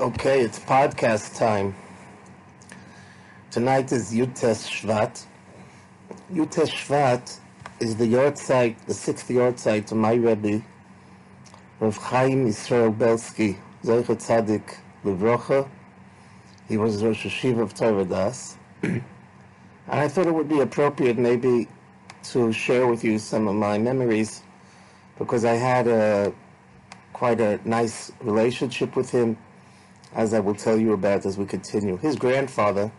Okay, it's podcast time. Tonight is Yutes Shvat. Yutes Shvat is the yahrzeit, the sixth yahrzeit to my Rebbe, Rav Chaim Yisrael Belsky, Zeichet Tzadik Levrocha. He was Rosh Hashiva of Torah and I thought it would be appropriate maybe to share with you some of my memories because I had a quite a nice relationship with him, as I will tell you about as we continue. His grandfather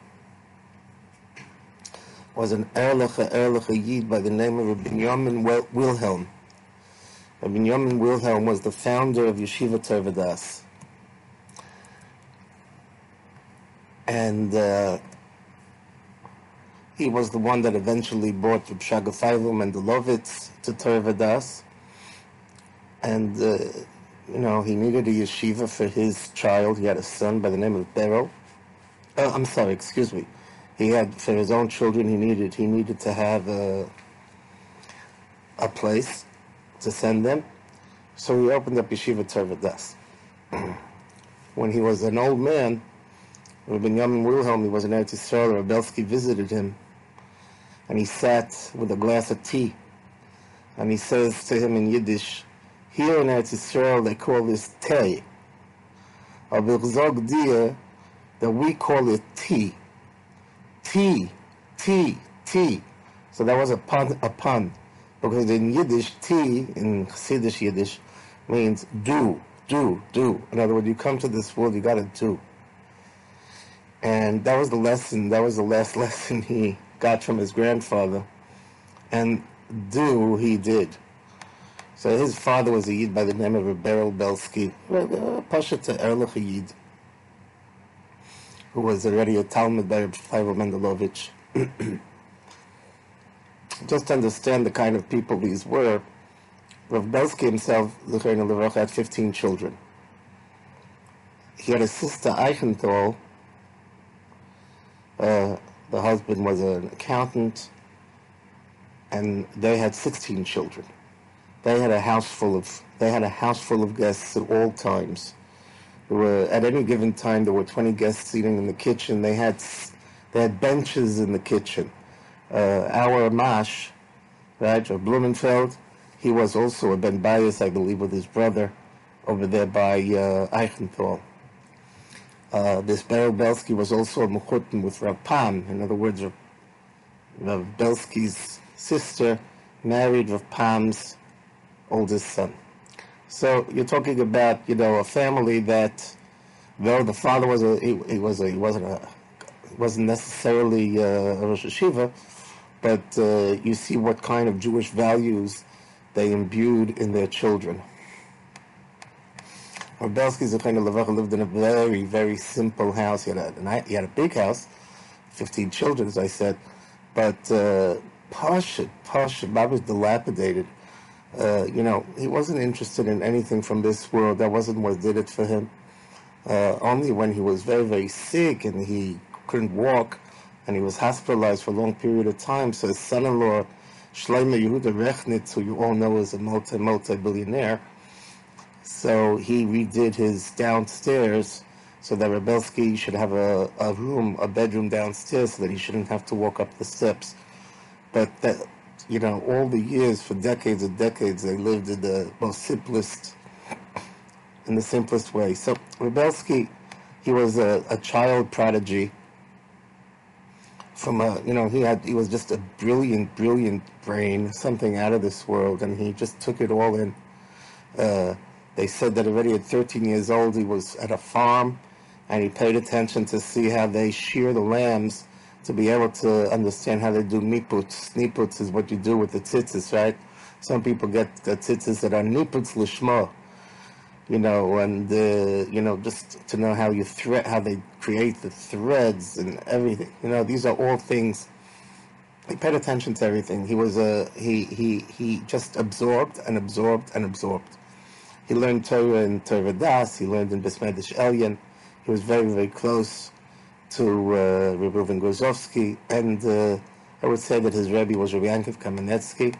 was an Erlicha Erlicha Yid by the name of Binyamin Wilhelm. Binyamin Wilhelm was the founder of Yeshiva Tervadas. And uh, he was the one that eventually brought Reb Shraga Feivel Mendlowitz to Tervadas. And, uh, you know, he needed a yeshiva for his child. He had a son by the name of Beryl. Uh, I'm sorry, excuse me he had for his own children he needed he needed to have a, a place to send them so he opened up yeshiva Tervadas. when he was an old man Rabbi Yamin Wilhelm he was in Eretz Yisrael Rav Belsky visited him and he sat with a glass of tea and he says to him in Yiddish here in Eretz Yisrael they call this tea aber zog dir that we call it tea T, T, T. So that was a pun, a pun. Because in Yiddish, T, in Chassidish Yiddish, means do, do, do. In other words, you come to this world, you gotta do. And that was the lesson, that was the last lesson he got from his grandfather. And do, he did. So his father was a Yid by the name of Beryl Belsky, Pasha to Erlich Yid who was already a Talmud by Feivel Mendlowitz. Just to understand the kind of people these were, Rav Belsky himself, Luchain Levrach, had 15 children. He had a sister, Eichenthal. Uh, the husband was an accountant, and they had 16 children. They had a house full of they had a house full of guests at all times. There were at any given time there were 20 guests eating in the kitchen. They had they had benches in the kitchen. Uh, our Mash, right, of Blumenfeld, he was also a Ben Bias, I believe, with his brother over there by uh, Eichenthal. Uh, this Beryl Belsky was also a Mechutin with Rav. In other words, Rav Belsky's sister married Rav Pam's oldest son. So you're talking about you know a family that though the father was a he, he was a he wasn't a wasn't necessarily uh, a Rosh Hashiva, but uh, you see what kind of Jewish values they imbued in their children. Rav Belsky Zechina Levacha lived in a very, very simple house. He had a, he had a big house, 15 children, as I said, but uh, posh, posh, Bob was dilapidated uh, you know, he wasn't interested in anything from this world. That wasn't what did it for him. Uh, only when he was very, very sick and he couldn't walk and he was hospitalized for a long period of time. So his son-in-law, Shlomo Yehuda Rechnitz, who you all know is a multi, multi-billionaire, so he redid his downstairs so that Reb Belsky should have a, a room, a bedroom downstairs so that he shouldn't have to walk up the steps. But that, you know, all the years, for decades and decades, they lived in the most simplest, in the simplest way. So Reb Belsky, he was a, a child prodigy. From a, you know, he had, he was just a brilliant, brilliant brain, something out of this world, and he just took it all in. Uh, they said that already at 13 years old, he was at a farm, and he paid attention to see how they shear the lambs to be able to understand how they do niputs. Niputs is what you do with the tzitzis, right? Some people get the tzitzis that are niputs lishma, you know, and uh, you know just to know how you thread, how they create the threads and everything. You know, these are all things. He paid attention to everything. He was a he he he just absorbed and absorbed and absorbed. He learned Torah in Torah Das. He learned in Besmedish Elyon. He was very very close to uh, Rabbi Reuven and uh, I would say that his Rebbe was Rabbi Yankov Kamenetsky.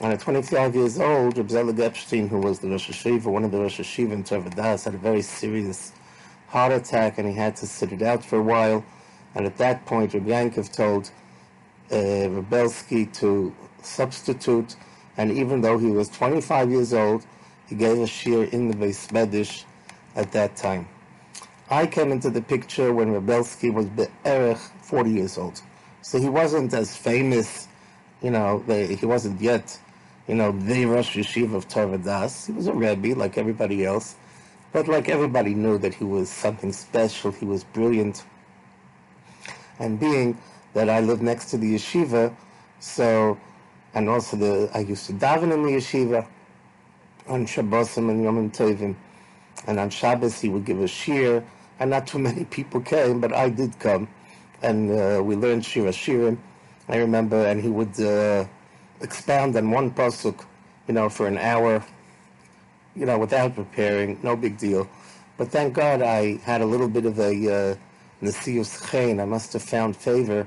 And at 25 years old, Rabbi Zelig Epstein, who was the Rosh Hashiva, one of the Rosh Hashiva in Torvadas, had a very serious heart attack, and he had to sit it out for a while. And at that point, Rabbi Yankov told uh, Reb Belsky to substitute, and even though he was 25 years old, he gave a shir in the Beis Medish at that time. I came into the picture when Reb Belsky was Be'erech 40 years old. So he wasn't as famous, you know, he wasn't yet, you know, the Rosh Yeshiva of Torah Das. He was a Rebbe like everybody else. But like everybody knew that he was something special, he was brilliant. And being that I lived next to the yeshiva, so, and also the, I used to daven in the yeshiva on Shabbosim and Yom Tovim. And on Shabbos he would give a shir, and not too many people came, but I did come. And uh, we learned Shir Shirim, I remember, and he would uh, expound on one pasuk, you know, for an hour, you know, without preparing, no big deal. But thank God I had a little bit of a uh, Chain. I must have found favor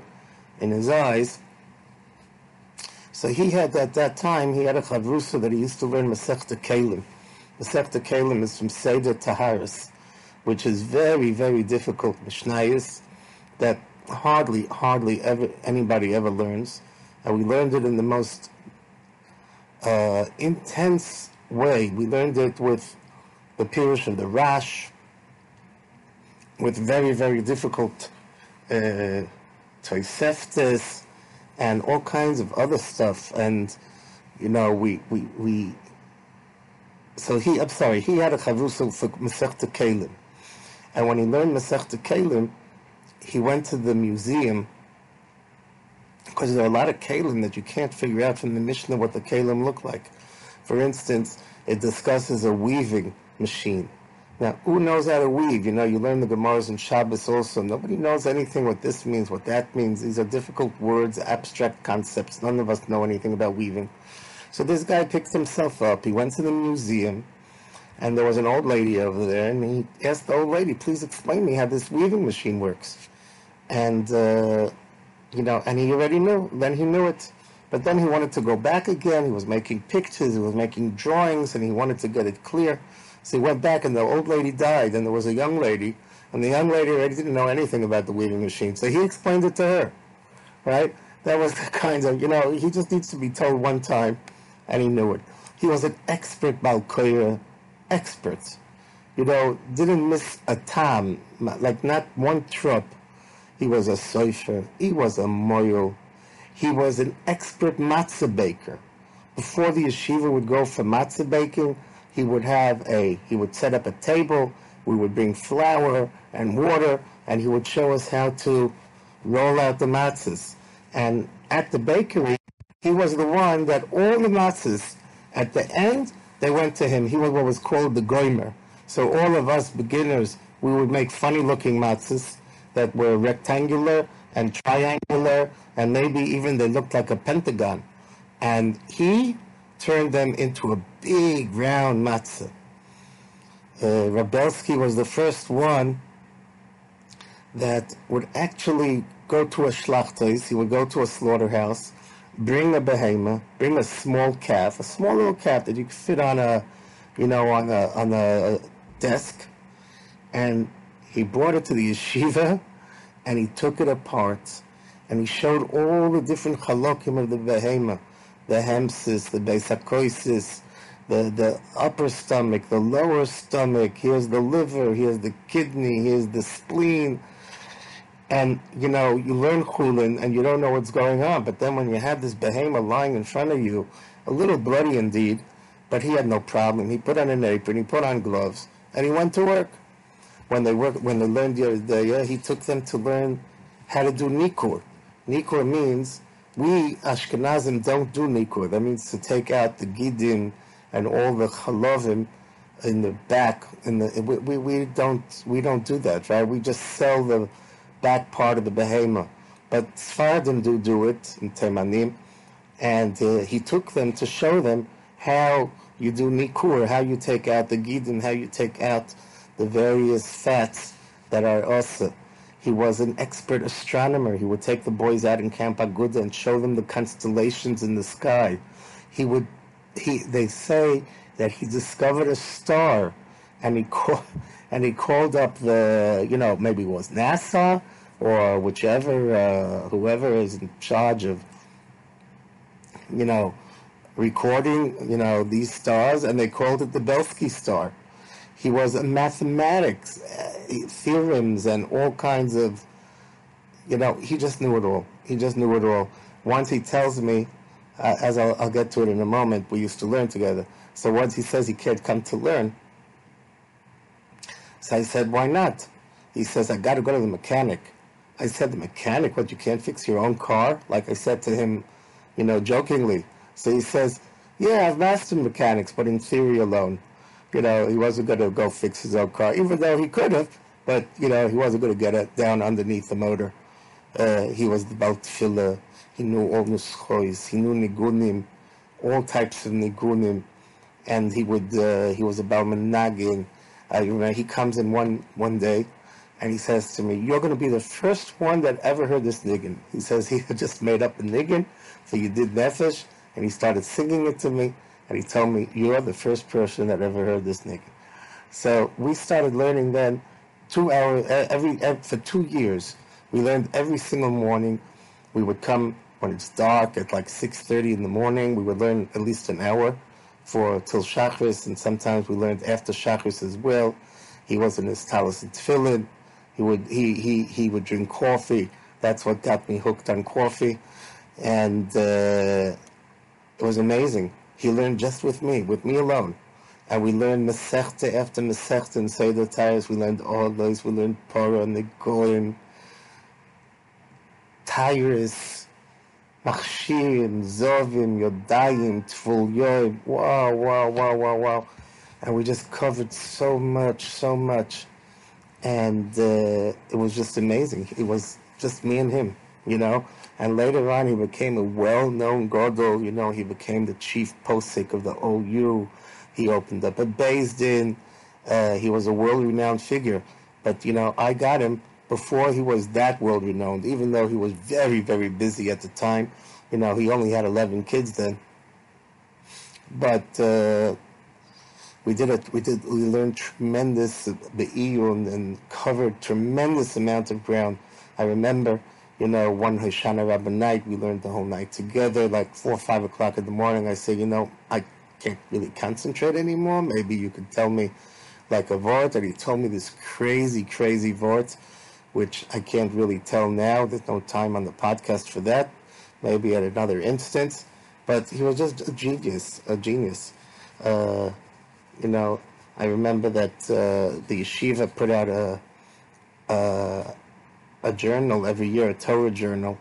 in his eyes. So he had, at that time, he had a chavrusa that he used to learn Masechta Kalim. Masechta Kalim is from Seder Taharis, which is very, very difficult Mishnayis that hardly, hardly ever anybody ever learns. And we learned it in the most uh, intense way. We learned it with the Pirush of the Rash, with very, very difficult uh, and all kinds of other stuff. And, you know, we, we, we so he, I'm sorry, he had a chavrusa for Masechta Kalim. And when he learned Masechta Kalim, he went to the museum because there are a lot of Kalim that you can't figure out from the Mishnah what the Kalim look like. For instance, it discusses a weaving machine. Now, who knows how to weave? You know, you learn the Gemaras and Shabbos also. Nobody knows anything what this means, what that means. These are difficult words, abstract concepts. None of us know anything about weaving. So this guy picks himself up. He went to the museum, and there was an old lady over there, and he asked the old lady, "Please explain me how this weaving machine works." And uh, you know, and he already knew. Then he knew it. But then he wanted to go back again. He was making pictures. He was making drawings, and he wanted to get it clear. So he went back, and the old lady died, and there was a young lady, and the young lady already didn't know anything about the weaving machine. So he explained it to her, right? That was the kind of, you know, he just needs to be told one time, and he knew it. He was an expert Balkoya, expert. You know, didn't miss a time, like not one trip. He was a soifer. He was a moyo. He was an expert matzah baker. Before the yeshiva would go for matzah baking, he would have a, he would set up a table, we would bring flour and water, and he would show us how to roll out the matzahs. And at the bakery, he was the one that all the matzahs, at the end, they went to him. He was what was called the goimer. So all of us beginners, we would make funny looking matzahs that were rectangular and triangular, and maybe even they looked like a pentagon. And he turned them into a big round matzah. Uh, Rav Belsky was the first one that would actually go to a shlachtais, he would go to a slaughterhouse, bring a behema, bring a small calf, a small little calf that you could fit on a, you know, on a, on a desk, and he brought it to the yeshiva, and he took it apart, and he showed all the different halakim of the behema, the hemsis, the besakoisis, the, the upper stomach, the lower stomach, here's the liver, here's the kidney, here's the spleen. And, you know, you learn chulin and you don't know what's going on. But then when you have this behemoth lying in front of you, a little bloody indeed, but he had no problem. He put on an apron, he put on gloves, and he went to work. When they work, when they learned the he took them to learn how to do nikur. Nikur means we Ashkenazim don't do nikur. That means to take out the gidim and all the chalovim in the back. In the we, we, we don't we don't do that, right? We just sell the back part of the behema. But Sfaradim do do it in Temanim, and uh, he took them to show them how you do nikur, how you take out the gidim, how you take out the various fats that are also he was an expert astronomer. He would take the boys out in Camp Aguda and show them the constellations in the sky. He would, he, they say that he discovered a star and he called and he called up the you know maybe it was NASA or whichever uh, whoever is in charge of you know recording you know these stars, and they called it the Belsky star. He was a mathematics uh, theorems and all kinds of you know he just knew it all. He just knew it all. Once he tells me, uh, as I'll, I'll get to it in a moment, we used to learn together. So once he says he can't come to learn, so I said, why not? He says, I got to go to the mechanic. I said, the mechanic? What, you can't fix your own car? Like I said to him, you know, jokingly. So he says, yeah, I've mastered mechanics, but in theory alone. You know, he wasn't going to go fix his own car, even though he could have, but, you know, he wasn't going to get it down underneath the motor. Uh, he was the Baltfiller. He knew all nuschois. He knew nigunim, all types of nigunim. And he would, uh, he was a Balmanagin. I remember he comes in one, one day and he says to me, You're going to be the first one that ever heard this niggin. He says he had just made up a niggin, so you did nefesh, and he started singing it to me, and he told me, You're the first person that ever heard this niggin. So we started learning then two hours, every, for two years. We learned every single morning. We would come when it's dark at like 6.30 in the morning. We would learn at least an hour for till Shachris, and sometimes we learned after Shachris as well. He wasn't as talis and tefillin. He would he, he he would drink coffee. That's what got me hooked on coffee, and uh, it was amazing. He learned just with me, with me alone, and we learned Masechta after Masechta and Seder Tires. We learned all those. We learned Torah, Negoim, Tyrus, Machshirim, Zovim, Yodayim, Tful Yoim. Wow, wow, wow, wow, wow. And we just covered so much, so much. And uh, it was just amazing. It was just me and him, you know. And later on, he became a well-known Godel. You know, he became the chief posek of the OU. He opened up a Beis Din. Uh, he was a world-renowned figure. But, you know, I got him before he was that world renowned, even though he was very, very busy at the time. You know, he only had 11 kids then. But uh, we did it. We did. We learned tremendous be'iyun and covered tremendous amount of ground. I remember, you know, one Hoshana Rabbah night, we learned the whole night together, like four or five o'clock in the morning. I said, you know, I can't really concentrate anymore. Maybe you could tell me like a vort. And he told me this crazy, crazy vort which I can't really tell now. There's no time on the podcast for that. Maybe at another instance. But he was just a genius, a genius. Uh, you know, I remember that uh, the yeshiva put out a, a, a journal every year, a Torah journal,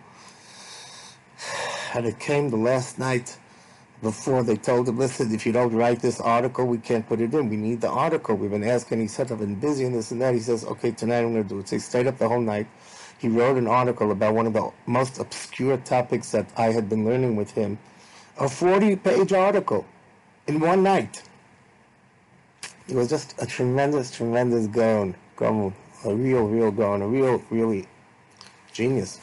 and it came the last night before they told him, listen, if you don't write this article, we can't put it in. We need the article. We've been asking. He said, I've been busy and this and that. He says, okay, tonight I'm going to do it. So he stayed up the whole night. He wrote an article about one of the most obscure topics that I had been learning with him. A 40 page article in one night. It was just a tremendous, tremendous gone, a real, real gone, a real, really genius.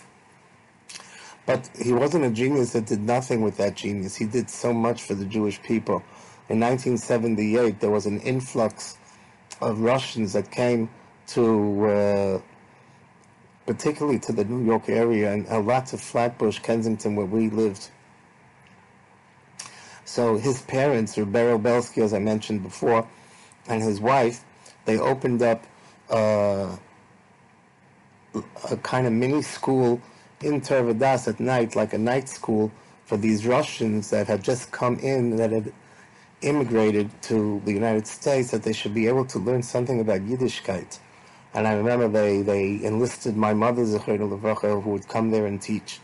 But he wasn't a genius that did nothing with that genius. He did so much for the Jewish people. In 1978, there was an influx of Russians that came to, uh, particularly to the New York area and a lot of Flatbush, Kensington, where we lived. So his parents, Beryl Belsky, as I mentioned before, and his wife, they opened up uh, a kind of mini school in Tervadas at night, like a night school for these Russians that had just come in, that had immigrated to the United States, that they should be able to learn something about Yiddishkeit. And I remember they, they enlisted my mother, Zechariah who would come there and teach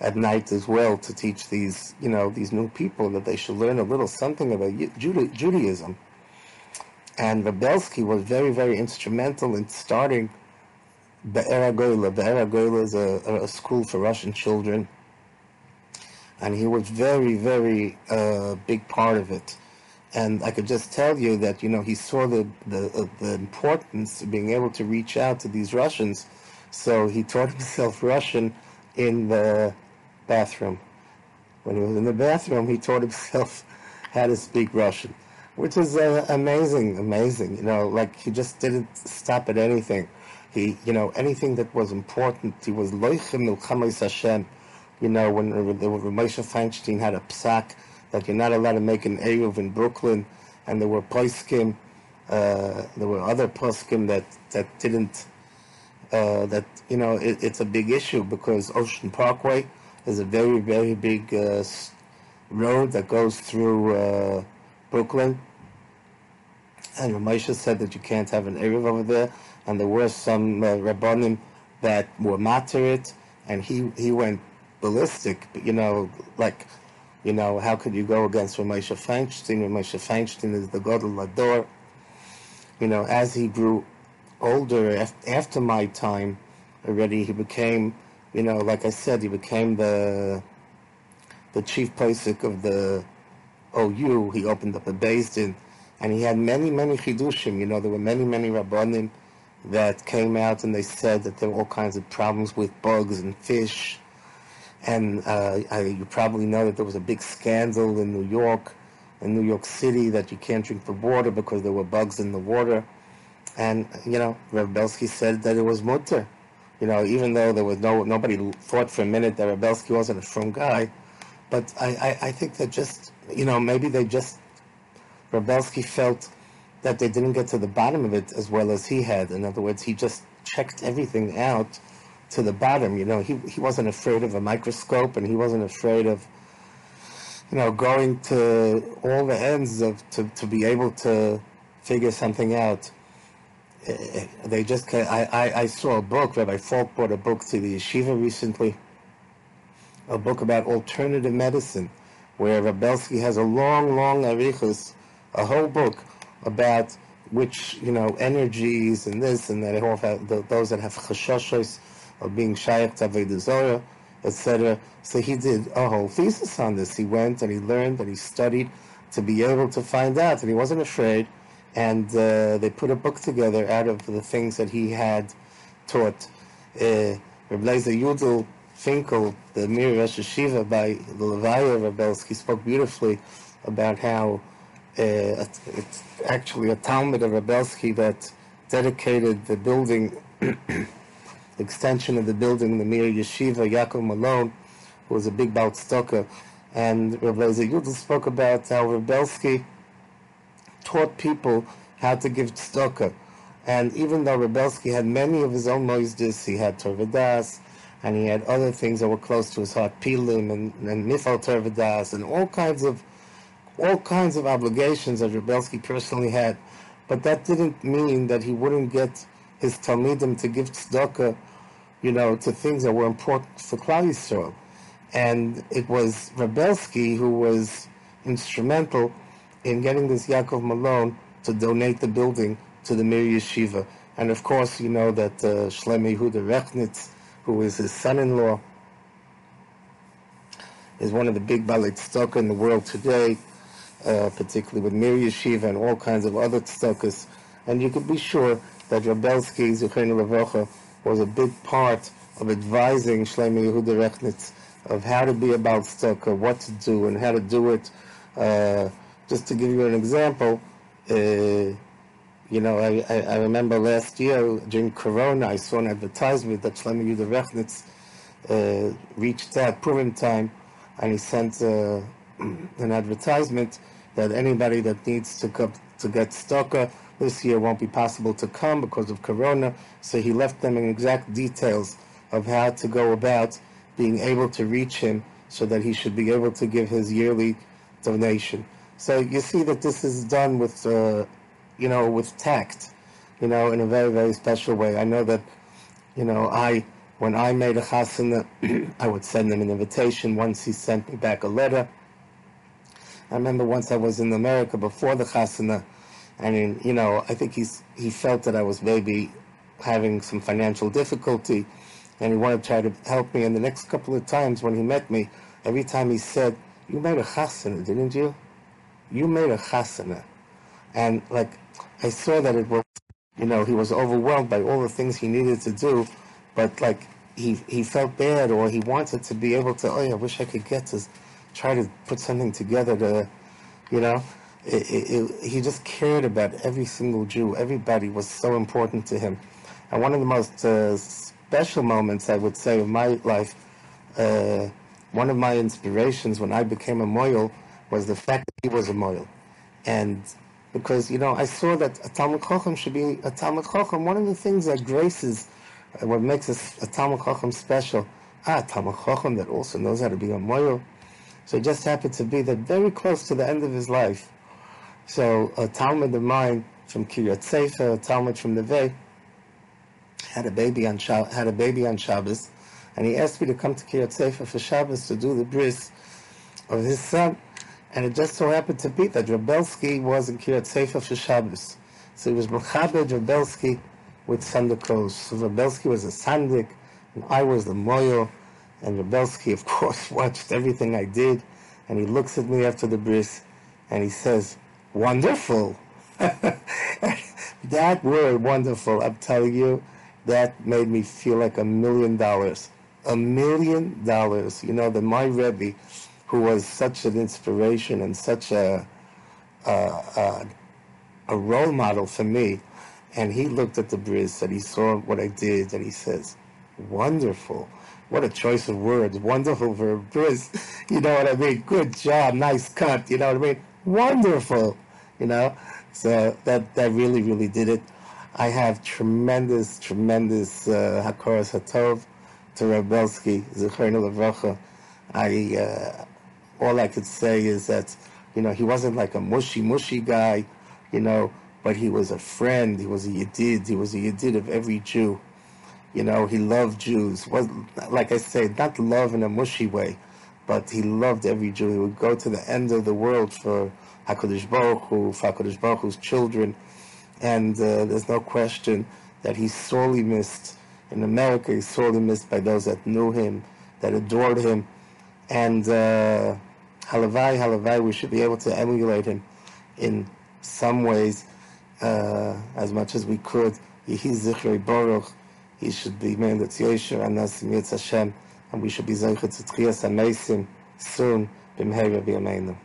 at night as well to teach these, you know, these new people that they should learn a little something about Judaism. And Rav Belsky was very, very instrumental in starting Be'er Goyla. Be'er Goyla is a, a, school for Russian children. And he was very, very uh, big part of it. And I could just tell you that, you know, he saw the, the, uh, the importance of being able to reach out to these Russians. So he taught himself Russian in the bathroom. When he was in the bathroom, he taught himself how to speak Russian. which is uh, amazing, amazing. You know, like he just didn't stop at anything. He, you know, anything that was important, he was loichem milchamais Hashem. You know, when, Moshe Feinstein had a psak that you're not allowed to make an Eruv in Brooklyn, and there were poskim, uh, there were other poskim that that didn't. Uh, that you know, it, it's a big issue because Ocean Parkway is a very, very big uh, road that goes through uh, Brooklyn. And Moshe said that you can't have an Erev over there. And there were some uh, that were it, and he, he went ballistic. You know, like, you know, how could you go against Ramesha Feinstein? Ramesha Feinstein is the Gadol Hador. You know, as he grew older, after my time already, he became, you know, like I said, he became the the chief posik of the OU. He opened up a Beis Din, and he had many, many chidushim. You know, there were many, many rabbanim that came out and they said that there were all kinds of problems with bugs and fish. And uh, I, you probably know that there was a big scandal in New York, in New York City, that you can't drink the water because there were bugs in the water. And you know, Reb Belsky said that it was mutter. You know, even though there was no nobody thought for a minute that Reb Belsky wasn't a from guy, but I, I, I think that just, you know, maybe they just, Rav Belsky felt that they didn't get to the bottom of it as well as he had. In other words, he just checked everything out to the bottom. You know, he, he wasn't afraid of a microscope and he wasn't afraid of, you know, going to all the ends of to, to be able to figure something out. Eh, they just, I, I, I saw a book, Rabbi Falk brought a book to the yeshiva recently a book about alternative medicine, where Rav Belsky has a long, long arichus, a whole book about which you know energies and this and that. Have, those that have chashoshos of being shaykh taveduzora, etc. So he did a whole thesis on this. He went and he learned and he studied to be able to find out, and he wasn't afraid. And uh, they put a book together out of the things that he had taught. Uh, Rabbi Yudel Finkel, the Mir Rosh Hashiva by the Levaya Rav Belsky, spoke beautifully about how uh, it's actually a Talmud of Rav Belsky that dedicated the building, extension of the building, the Mir Yeshiva, Yaakov Malone, who was a big Baal and Rabbi Yudel spoke about how Rav Belsky taught people how to give tzedakah. And even though Rav Belsky had many of his own moisdis, he had Torvadas, and he had other things that were close to his heart, pilim and, and mifal tervadas, and all kinds of all kinds of obligations that Reb Belsky personally had. But that didn't mean that he wouldn't get his talmidim to give tzedakah, you know, to things that were important for Klal Yisrael. And it was Reb Belsky who was instrumental in getting this Yaakov Malone to donate the building to the Mir Yeshiva. And of course, you know that uh, Shlomo Yehuda Rechnitz who is his son-in-law, is one of the big balit tzedakah in the world today, uh, particularly with Mir Yeshiva and all kinds of other tzedakahs. And you could be sure that Rav Belsky, Zuchenu Lavocha, was a big part of advising Shlomo Yehuda Rechnitz of how to be about tzedakah, what to do, and how to do it. Uh, just to give you an example, uh, you know, I, I, I, remember last year during Corona, I saw an advertisement that Shlomo Yudah Rechnitz uh, reached out Purim time, and he sent uh, an advertisement that anybody that needs to come to get tzedakah this year won't be possible to come because of Corona. So he left them in exact details of how to go about being able to reach him so that he should be able to give his yearly donation. So you see that this is done with. Uh, you know, with tact, you know, in a very, very special way. I know that, you know, I, when I made a chasana, I would send him an invitation. Once he sent me back a letter. I remember once I was in America before the chasana, and in, you know, I think he's he felt that I was maybe having some financial difficulty, and he wanted to try to help me. And the next couple of times when he met me, every time he said, "You made a chasana, didn't you? You made a chasana," and like I saw that it was, you know, he was overwhelmed by all the things he needed to do, but like he he felt bad or he wanted to be able to. Oh, yeah, I wish I could get to try to put something together to, you know. it, it, it, he just cared about every single Jew. Everybody was so important to him. And one of the most uh, special moments, I would say, of my life, uh, one of my inspirations when I became a moil was the fact that he was a moil. And because, you know, I saw that a Talmud Chacham should be a Talmud Chacham. One of the things that graces, uh, what makes a, a Talmud Chacham special, ah, a Talmud Chacham that also knows how to be a moil. So it just happened to be that very close to the end of his life, so a Talmud of mine from Kiryat Sefer, a Talmud from Vay, had a baby on had a baby on Shabbos, and he asked me to come to Kiryat Sefer for Shabbos to do the bris of his son. And it just so happened to be that Rav Belsky was in Kiryat Sefer for Shabbos. So he was Mechabed Rav Belsky with Sandikos. So Rav Belsky was a Sandik, and I was the Moyo. And Rav Belsky, of course, watched everything I did. And he looks at me after the bris, and he says, wonderful. that word, wonderful, I'm telling you, that made me feel like a million dollars. A million dollars. You know, the my Rebbe, who was such an inspiration and such a, a, a, a role model for me, and he looked at the bris and he saw what I did and he says, wonderful. What a choice of words. Wonderful a bris. You know what I mean? Good job. Nice cut. You know what I mean? Wonderful you know. So that that really really did it. I have tremendous tremendous uh, hakoras hatov to Rav Belsky Zichron Levracha. I uh, all I could say is that you know he wasn't like a mushy mushy guy, you know, but he was a friend. He was a yedid. He was a yedid of every Jew. You know, he loved Jews. Was like I say, not love in a mushy way, but he loved every Jew. He would go to the end of the world for HaKadosh Baruch Hu, for HaKadosh Baruch Hu's children. And uh, there's no question that he's sorely missed. In America, he's sorely missed by those that knew him, that adored him. And uh, halavai, halavai, we should be able to emulate him in some ways uh, as much as we could. Yehi Zichrei Baruch, he should be Mendat Yosher, Anas Mirz Hashem, and we should be Zeichet Tzitchias Amesim soon, B'mhei Rabbi Ameinu.